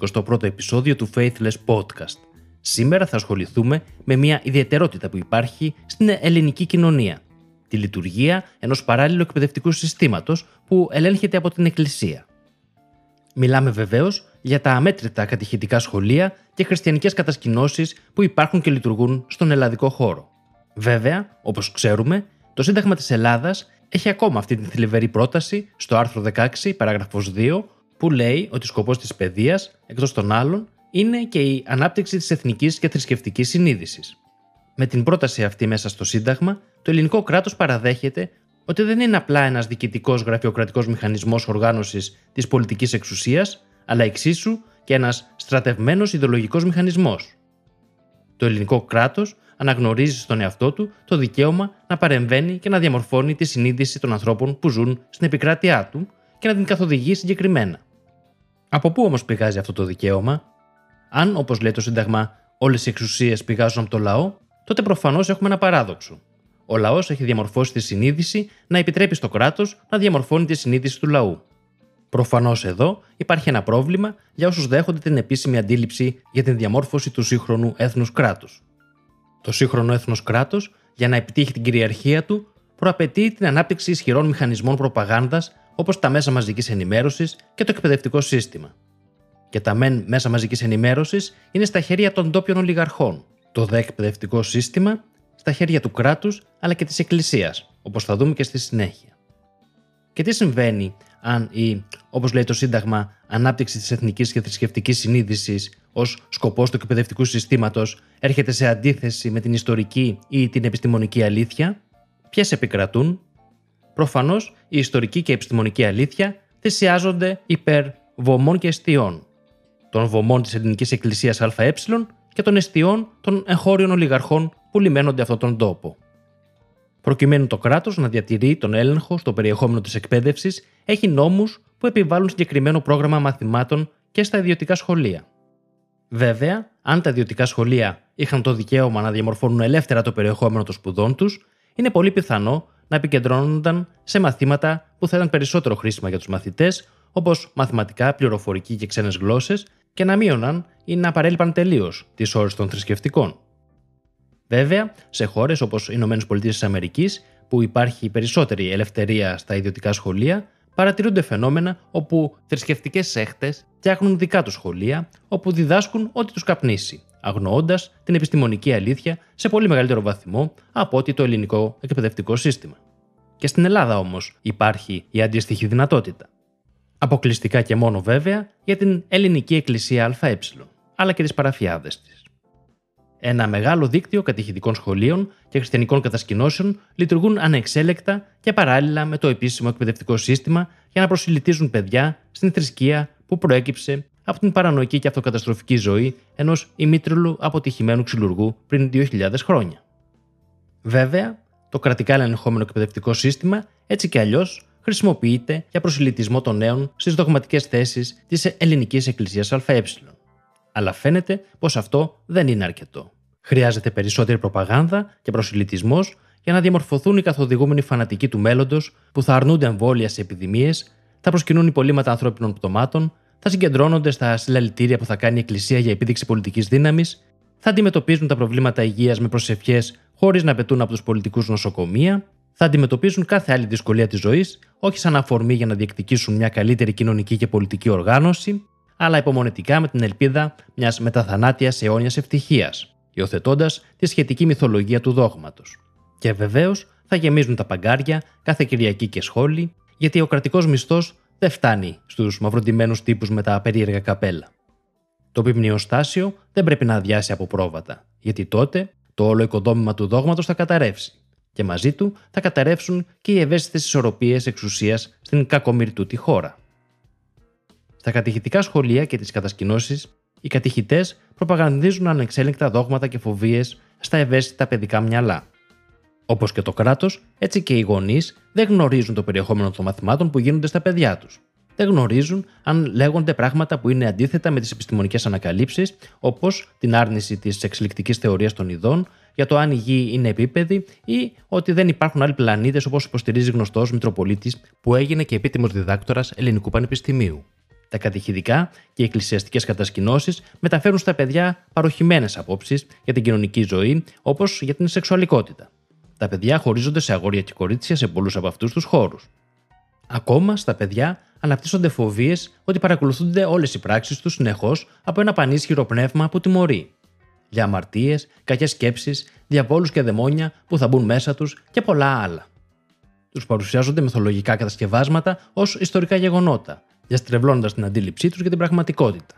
Είναι το 21ο επεισόδιο του Faithless Podcast. Σήμερα θα ασχοληθούμε με μια ιδιαιτερότητα που υπάρχει στην ελληνική κοινωνία. Τη λειτουργία ενός παράλληλου εκπαιδευτικού συστήματος που ελέγχεται από την Εκκλησία. Μιλάμε βεβαίως για τα αμέτρητα κατηχητικά σχολεία και χριστιανικές κατασκηνώσεις που υπάρχουν και λειτουργούν στον ελλαδικό χώρο. Βέβαια, όπως ξέρουμε, το Σύνταγμα της Ελλάδας έχει ακόμα αυτή τη θλιβερή πρόταση στο άρθρο 16, παράγραφος 2, που λέει ότι σκοπός της παιδείας, εκτός των άλλων, είναι και η ανάπτυξη της εθνικής και θρησκευτικής συνείδησης. Με την πρόταση αυτή μέσα στο Σύνταγμα, το ελληνικό κράτος παραδέχεται ότι δεν είναι απλά ένας διοικητικός γραφειοκρατικός μηχανισμός οργάνωσης της πολιτικής εξουσίας, αλλά εξίσου και ένας στρατευμένος ιδεολογικός μηχανισμός. Το ελληνικό κράτος αναγνωρίζει στον εαυτό του το δικαίωμα να παρεμβαίνει και να διαμορφώνει τη συνείδηση των ανθρώπων που ζουν στην επικράτειά του και να την καθοδηγεί συγκεκριμένα. Από πού όμως πηγάζει αυτό το δικαίωμα, αν, όπως λέει το Σύνταγμα, όλες οι εξουσίες πηγάζουν από το λαό, τότε προφανώς έχουμε ένα παράδοξο. Ο λαός έχει διαμορφώσει τη συνείδηση να επιτρέπει στο κράτος να διαμορφώνει τη συνείδηση του λαού. Προφανώς εδώ υπάρχει ένα πρόβλημα για όσους δέχονται την επίσημη αντίληψη για την διαμόρφωση του σύγχρονου έθνους κράτους. Το σύγχρονο έθνος κράτος, για να επιτύχει την κυριαρχία του, προαπαιτεί την ανάπτυξη ισχυρών μηχανισμών προπαγάνδας όπως τα μέσα μαζικής ενημέρωσης και το εκπαιδευτικό σύστημα. Και τα μεν μέσα μαζικής ενημέρωσης είναι στα χέρια των ντόπιων ολιγαρχών, το δε εκπαιδευτικό σύστημα στα χέρια του κράτους αλλά και της Εκκλησίας, όπως θα δούμε και στη συνέχεια. Και τι συμβαίνει αν η, όπως λέει το Σύνταγμα, ανάπτυξη της εθνικής και θρησκευτικής συνείδησης ως σκοπός του εκπαιδευτικού συστήματος έρχεται σε αντίθεση με την ιστορική ή την επιστημονική αλήθεια, ποιες επικρατούν; Προφανώς η ιστορική και η επιστημονική αλήθεια θυσιάζονται υπέρ βωμών και αιστείων. Των βωμών της Ελληνικής Εκκλησίας ΑΕ και των αιστείων των εγχώριων ολιγαρχών που λιμένονται αυτόν τον τόπο. Προκειμένου το κράτος να διατηρεί τον έλεγχο στο περιεχόμενο της εκπαίδευσης, έχει νόμους που επιβάλλουν συγκεκριμένο πρόγραμμα μαθημάτων και στα ιδιωτικά σχολεία. Βέβαια, αν τα ιδιωτικά σχολεία είχαν το δικαίωμα να διαμορφώνουν ελεύθερα το περιεχόμενο των σπουδών τους, είναι πολύ πιθανό να επικεντρώνονταν σε μαθήματα που θα ήταν περισσότερο χρήσιμα για τους μαθητές, όπως μαθηματικά, πληροφορική και ξένες γλώσσες, και να μείωναν ή να παρέλειπαν τελείως τις ώρες των θρησκευτικών. Βέβαια, σε χώρες όπως οι ΗΠΑ, που υπάρχει περισσότερη ελευθερία στα ιδιωτικά σχολεία, παρατηρούνται φαινόμενα όπου θρησκευτικές σέχτες φτιάχνουν δικά τους σχολεία, όπου διδάσκουν ό,τι τους καπνίσει, αγνοώντας την επιστημονική αλήθεια σε πολύ μεγαλύτερο βαθμό από ότι το ελληνικό εκπαιδευτικό σύστημα. Και στην Ελλάδα όμως υπάρχει η αντίστοιχη δυνατότητα. Αποκλειστικά και μόνο βέβαια για την ελληνική εκκλησία ΑΕ, αλλά και τις παραφιάδες της. Ένα μεγάλο δίκτυο κατηχητικών σχολείων και χριστιανικών κατασκηνώσεων λειτουργούν ανεξέλεκτα και παράλληλα με το επίσημο εκπαιδευτικό σύστημα για να προσιλητίζουν παιδιά στην θρησκεία που προέκυψε από την παρανοϊκή και αυτοκαταστροφική ζωή ενός ημίτριλου αποτυχημένου ξυλουργού πριν 2.000 χρόνια. Βέβαια, το κρατικά ελεγχόμενο εκπαιδευτικό σύστημα έτσι και αλλιώς χρησιμοποιείται για προσιλητισμό των νέων στις δογματικές θέσεις της Ελληνικής Εκκλησίας ΑΕ αλλά φαίνεται πως αυτό δεν είναι αρκετό. Χρειάζεται περισσότερη προπαγάνδα και προσιλητισμός για να διαμορφωθούν οι καθοδηγούμενοι φανατικοί του μέλλοντος που θα αρνούνται εμβόλια σε επιδημίες, θα προσκυνούν υπολείμματα ανθρώπινων πτωμάτων, θα συγκεντρώνονται στα συλλαλητήρια που θα κάνει η Εκκλησία για επίδειξη πολιτικής δύναμης, θα αντιμετωπίζουν τα προβλήματα υγείας με προσευχές χωρίς να πετούν από τους πολιτικούς νοσοκομεία, θα αντιμετωπίζουν κάθε άλλη δυσκολία της ζωής, όχι σαν αφορμή για να διεκδικήσουν μια καλύτερη κοινωνική και πολιτική οργάνωση, αλλά υπομονετικά με την ελπίδα μιας μεταθανάτια αιώνιας ευτυχίας, υιοθετώντας τη σχετική μυθολογία του δόγματος. Και βεβαίως θα γεμίζουν τα παγκάρια κάθε Κυριακή και σχόλη, γιατί ο κρατικός μισθός δεν φτάνει στους μαυροντημένου τύπους με τα περίεργα καπέλα. Το πυμνιοστάσιο δεν πρέπει να αδειάσει από πρόβατα, γιατί τότε το όλο οικοδόμημα του δόγματος θα καταρρεύσει και μαζί του θα καταρρεύσουν και οι ευαίσθητες ισορροπίες εξουσίας στην κακομοιρτούτη χώρα. Στα κατηχητικά σχολεία και τις κατασκηνώσεις, οι κατηχητές προπαγανδίζουν ανεξέλεγκτα δόγματα και φοβίες στα ευαίσθητα παιδικά μυαλά. Όπως και το κράτος, έτσι και οι γονείς δεν γνωρίζουν το περιεχόμενο των μαθημάτων που γίνονται στα παιδιά τους. Δεν γνωρίζουν αν λέγονται πράγματα που είναι αντίθετα με τις επιστημονικές ανακαλύψεις, όπως την άρνηση της εξελικτικής θεωρίας των ειδών για το αν η γη είναι επίπεδη ή ότι δεν υπάρχουν άλλοι πλανήτες όπως υποστηρίζει γνωστός Μητροπολίτης που έγινε και επίτιμος διδάκτορας Ελληνικού Πανεπιστημίου. Τα κατηχητικά και οι εκκλησιαστικές κατασκηνώσεις μεταφέρουν στα παιδιά παροχημένες απόψεις για την κοινωνική ζωή, όπως για την σεξουαλικότητα. Τα παιδιά χωρίζονται σε αγόρια και κορίτσια σε πολλούς από αυτούς τους χώρους. Ακόμα στα παιδιά αναπτύσσονται φοβίες ότι παρακολουθούνται όλες οι πράξεις τους συνεχώς από ένα πανίσχυρο πνεύμα που τιμωρεί. Για αμαρτίες, κακές σκέψεις, διαβόλους και δαιμόνια που θα μπουν μέσα τους και πολλά άλλα. Τους παρουσιάζονται μυθολογικά κατασκευάσματα ως ιστορικά γεγονότα, διαστρεβλώνοντας την αντίληψή τους για την πραγματικότητα.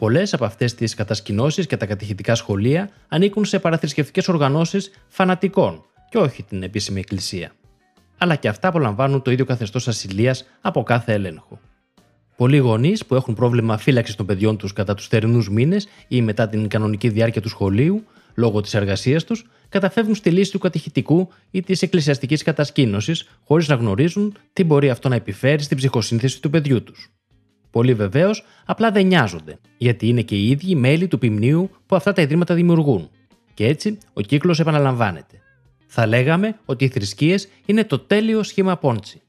Πολλές από αυτές τις κατασκηνώσεις και τα κατηχητικά σχολεία ανήκουν σε παραθρησκευτικές οργανώσεις φανατικών και όχι την επίσημη εκκλησία. Αλλά και αυτά απολαμβάνουν το ίδιο καθεστώς ασυλίας από κάθε έλεγχο. Πολλοί γονείς που έχουν πρόβλημα φύλαξης των παιδιών τους κατά τους θερινούς μήνες ή μετά την κανονική διάρκεια του σχολείου, λόγω της εργασίας τους, καταφεύγουν στη λύση του κατηχητικού ή της εκκλησιαστικής κατασκήνωσης, χωρίς να γνωρίζουν τι μπορεί αυτό να επιφέρει στην ψυχοσύνθεση του παιδιού τους. Πολλοί βεβαίως απλά δεν νοιάζονται, γιατί είναι και οι ίδιοι μέλη του ποιμνίου που αυτά τα ιδρύματα δημιουργούν. Και έτσι ο κύκλος επαναλαμβάνεται. Θα λέγαμε ότι οι θρησκείες είναι το τέλειο σχήμα πόντσι.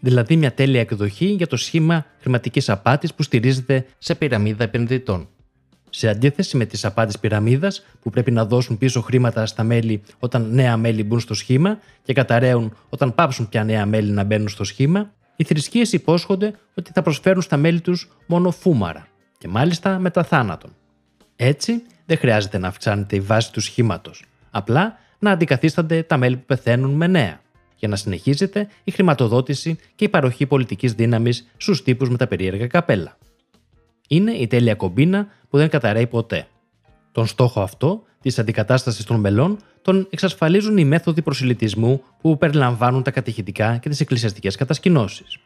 Δηλαδή μια τέλεια εκδοχή για το σχήμα χρηματικής απάτης που στηρίζεται σε πυραμίδα επενδυτών. Σε αντίθεση με τις απάτε πυραμίδας που πρέπει να δώσουν πίσω χρήματα στα μέλη όταν νέα μέλη μπουν στο σχήμα και καταραίουν όταν πάψουν πια νέα μέλη να μπαίνουν στο σχήμα, οι θρησκείες υπόσχονται ότι θα προσφέρουν στα μέλη τους μόνο φούμαρα και μάλιστα μετά θάνατον. Έτσι, δεν χρειάζεται να αυξάνεται η βάση του σχήματος, απλά να αντικαθίστανται τα μέλη που πεθαίνουν με νέα, για να συνεχίζεται η χρηματοδότηση και η παροχή πολιτικής δύναμης στους τύπους με τα περίεργα καπέλα. Είναι η τέλεια κομπίνα που δεν καταραίει ποτέ. Τον στόχο αυτό της αντικατάστασης των μελών τον εξασφαλίζουν οι μέθοδοι προσιλητισμού που περιλαμβάνουν τα κατηχητικά και τις εκκλησιαστικές κατασκηνώσεις.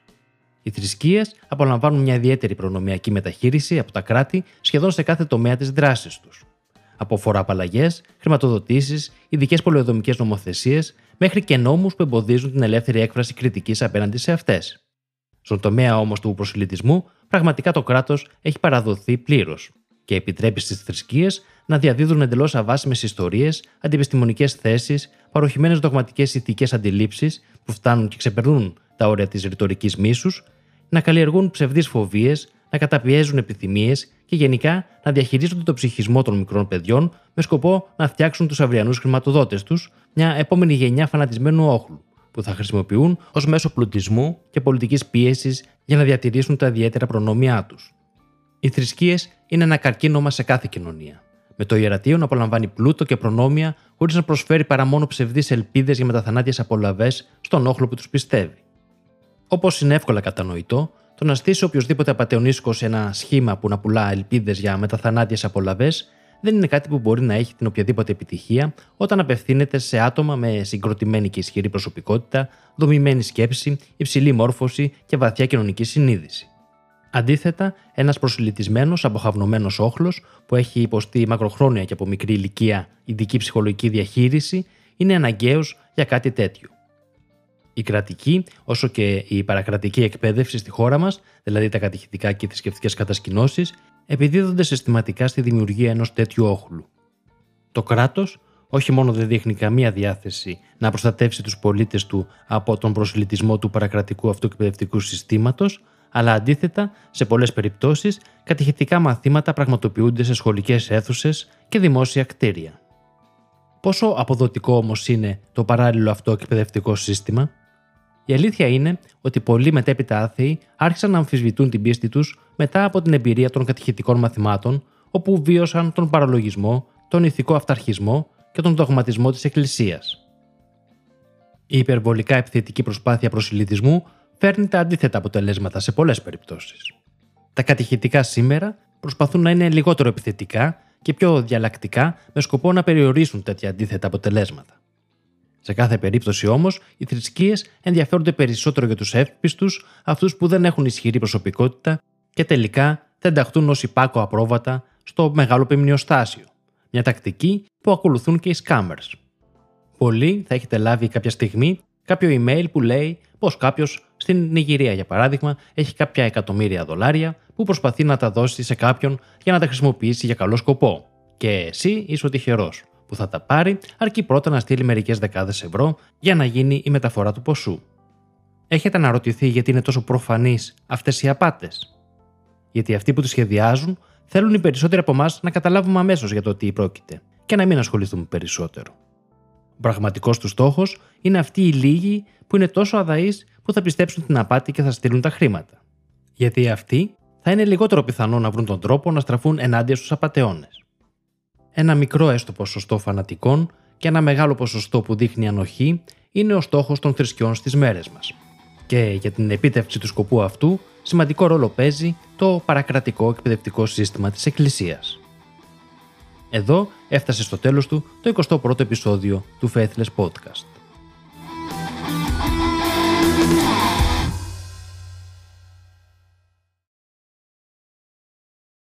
Οι θρησκείες απολαμβάνουν μια ιδιαίτερη προνομιακή μεταχείριση από τα κράτη σχεδόν σε κάθε τομέα της δράσης τους. Από φοροαπαλλαγές, χρηματοδοτήσεις, ειδικές πολεοδομικές νομοθεσίες, μέχρι και νόμους που εμποδίζουν την ελεύθερη έκφραση κριτικής απέναντι σε αυτές. Στον τομέα όμως του προσιλητισμού, πραγματικά το κράτος έχει παραδοθεί πλήρως και επιτρέπει στις θρησκείες να διαδίδουν εντελώς αβάσιμες ιστορίες, αντιπιστημονικέ θέσεις, παροχημένες δογματικές ηθικές αντιλήψεις που φτάνουν και ξεπερνούν τα όρια της ρητορικής μίσους, να καλλιεργούν ψευδείς φοβίες, να καταπιέζουν επιθυμίες και γενικά να διαχειρίζονται το ψυχισμό των μικρών παιδιών με σκοπό να φτιάξουν τους αυριανούς χρηματοδότες τους, μια επόμενη γενιά φανατισμένου όχλου, που θα χρησιμοποιούν ως μέσο πλουτισμού και πολιτικής πίεσης για να διατηρήσουν τα ιδιαίτερα προνόμια τους. Οι θρησκείες είναι ένα καρκίνωμα σε κάθε κοινωνία με το ιερατείο να απολαμβάνει πλούτο και προνόμια χωρίς να προσφέρει παρά μόνο ψευδείς ελπίδες για μεταθανάτιες απολαυέ στον όχλο που τους πιστεύει. Όπως είναι εύκολα κατανοητό, το να στήσει οποιοδήποτε απαταιωνίσκο σε ένα σχήμα που να πουλά ελπίδες για μεταθανάτιες απολαυέ δεν είναι κάτι που μπορεί να έχει την οποιαδήποτε επιτυχία όταν απευθύνεται σε άτομα με συγκροτημένη και ισχυρή προσωπικότητα, δομημένη σκέψη, υψηλή μόρφωση και βαθιά κοινωνική συνείδηση. Αντίθετα, ένας προσιλητισμένος, αποχαυνωμένος όχλος που έχει υποστεί μακροχρόνια και από μικρή ηλικία ειδική ψυχολογική διαχείριση είναι αναγκαίος για κάτι τέτοιο. Η κρατική, όσο και η παρακρατική εκπαίδευση στη χώρα μας, δηλαδή τα κατηχητικά και θρησκευτικές κατασκηνώσεις, επιδίδονται συστηματικά στη δημιουργία ενός τέτοιου όχλου. Το κράτος όχι μόνο δεν δείχνει καμία διάθεση να προστατεύσει τους πολίτες του από τον προσιλητισμό του παρακρατικού αυτοεκπαιδευτικού συστήματος, αλλά αντίθετα, σε πολλές περιπτώσεις, κατηχητικά μαθήματα πραγματοποιούνται σε σχολικές αίθουσες και δημόσια κτίρια. Πόσο αποδοτικό όμως είναι το παράλληλο αυτό εκπαιδευτικό σύστημα, η αλήθεια είναι ότι πολλοί μετέπειτα άθεοι άρχισαν να αμφισβητούν την πίστη τους μετά από την εμπειρία των κατηχητικών μαθημάτων, όπου βίωσαν τον παραλογισμό, τον ηθικό αυταρχισμό και τον δογματισμό της Εκκλησίας. Η υπερβολικά επιθετική προσπάθεια προσιλητισμού φέρνει τα αντίθετα αποτελέσματα σε πολλές περιπτώσεις. Τα κατηχητικά σήμερα προσπαθούν να είναι λιγότερο επιθετικά και πιο διαλλακτικά με σκοπό να περιορίσουν τέτοια αντίθετα αποτελέσματα. Σε κάθε περίπτωση όμως, οι θρησκείες ενδιαφέρονται περισσότερο για τους εύπιστους, αυτούς που δεν έχουν ισχυρή προσωπικότητα και τελικά θα ενταχθούν ως υπάκο απρόβατα στο μεγάλο πεμνιοστάσιο. Μια τακτική που ακολουθούν και οι scammers. Πολλοί θα έχετε λάβει κάποια στιγμή κάποιο email που λέει πως κάποιος στην Νιγηρία, για παράδειγμα, έχει κάποια εκατομμύρια δολάρια που προσπαθεί να τα δώσει σε κάποιον για να τα χρησιμοποιήσει για καλό σκοπό. Και εσύ είσαι ο τυχερός που θα τα πάρει, αρκεί πρώτα να στείλει μερικές δεκάδες ευρώ για να γίνει η μεταφορά του ποσού. Έχετε αναρωτηθεί γιατί είναι τόσο προφανείς αυτές οι απάτες; Γιατί αυτοί που τη σχεδιάζουν θέλουν οι περισσότεροι από εμάς να καταλάβουμε αμέσως για το τι πρόκειται και να μην ασχοληθούμε περισσότερο. Ο πραγματικός τους στόχος είναι αυτοί οι λίγοι που είναι τόσο αδαείς που θα πιστέψουν την απάτη και θα στείλουν τα χρήματα. Γιατί αυτοί θα είναι λιγότερο πιθανό να βρουν τον τρόπο να στραφούν ενάντια στους απαταιώνες. Ένα μικρό έστω ποσοστό φανατικών και ένα μεγάλο ποσοστό που δείχνει ανοχή είναι ο στόχος των θρησκειών στις μέρες μας. Και για την επίτευξη του σκοπού αυτού, σημαντικό ρόλο παίζει το παρακρατικό εκπαιδευτικό σύστημα της Εκκλησίας. Εδώ έφτασε στο τέλος του το 21ο επεισόδιο του Faithless Podcast.